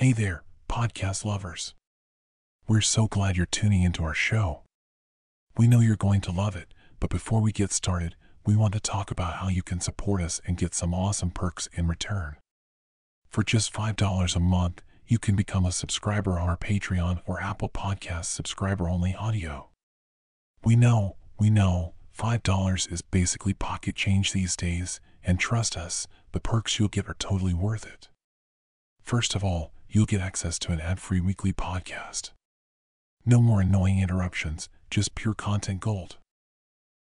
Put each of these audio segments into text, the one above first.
Hey there, podcast lovers. We're so glad you're tuning into our show. We know you're going to love it, but before we get started, we want to talk about how you can support us and get some awesome perks in return. For just $5 a month, you can become a subscriber on our Patreon or Apple Podcast subscriber only audio. We know, we know, $5 is basically pocket change these days, and trust us, the perks you'll get are totally worth it. First of all, you'll get access to an ad free weekly podcast. No more annoying interruptions, just pure content gold.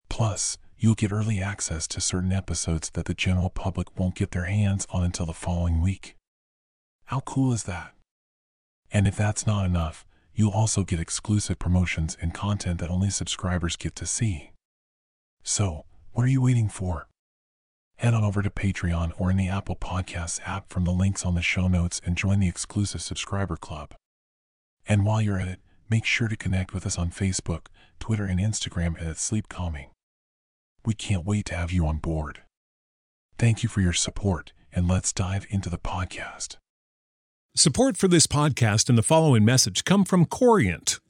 Plus, you'll get early access to certain episodes that the general public won't get their hands on until the following week. How cool is that? And if that's not enough, you'll also get exclusive promotions and content that only subscribers get to see. So, what are you waiting for? Head on over to Patreon or in the Apple Podcasts app from the links on the show notes and join the exclusive subscriber club. And while you're at it, make sure to connect with us on Facebook, Twitter, and Instagram at Sleep Calming. We can't wait to have you on board. Thank you for your support, and let's dive into the podcast. Support for this podcast and the following message come from Corient.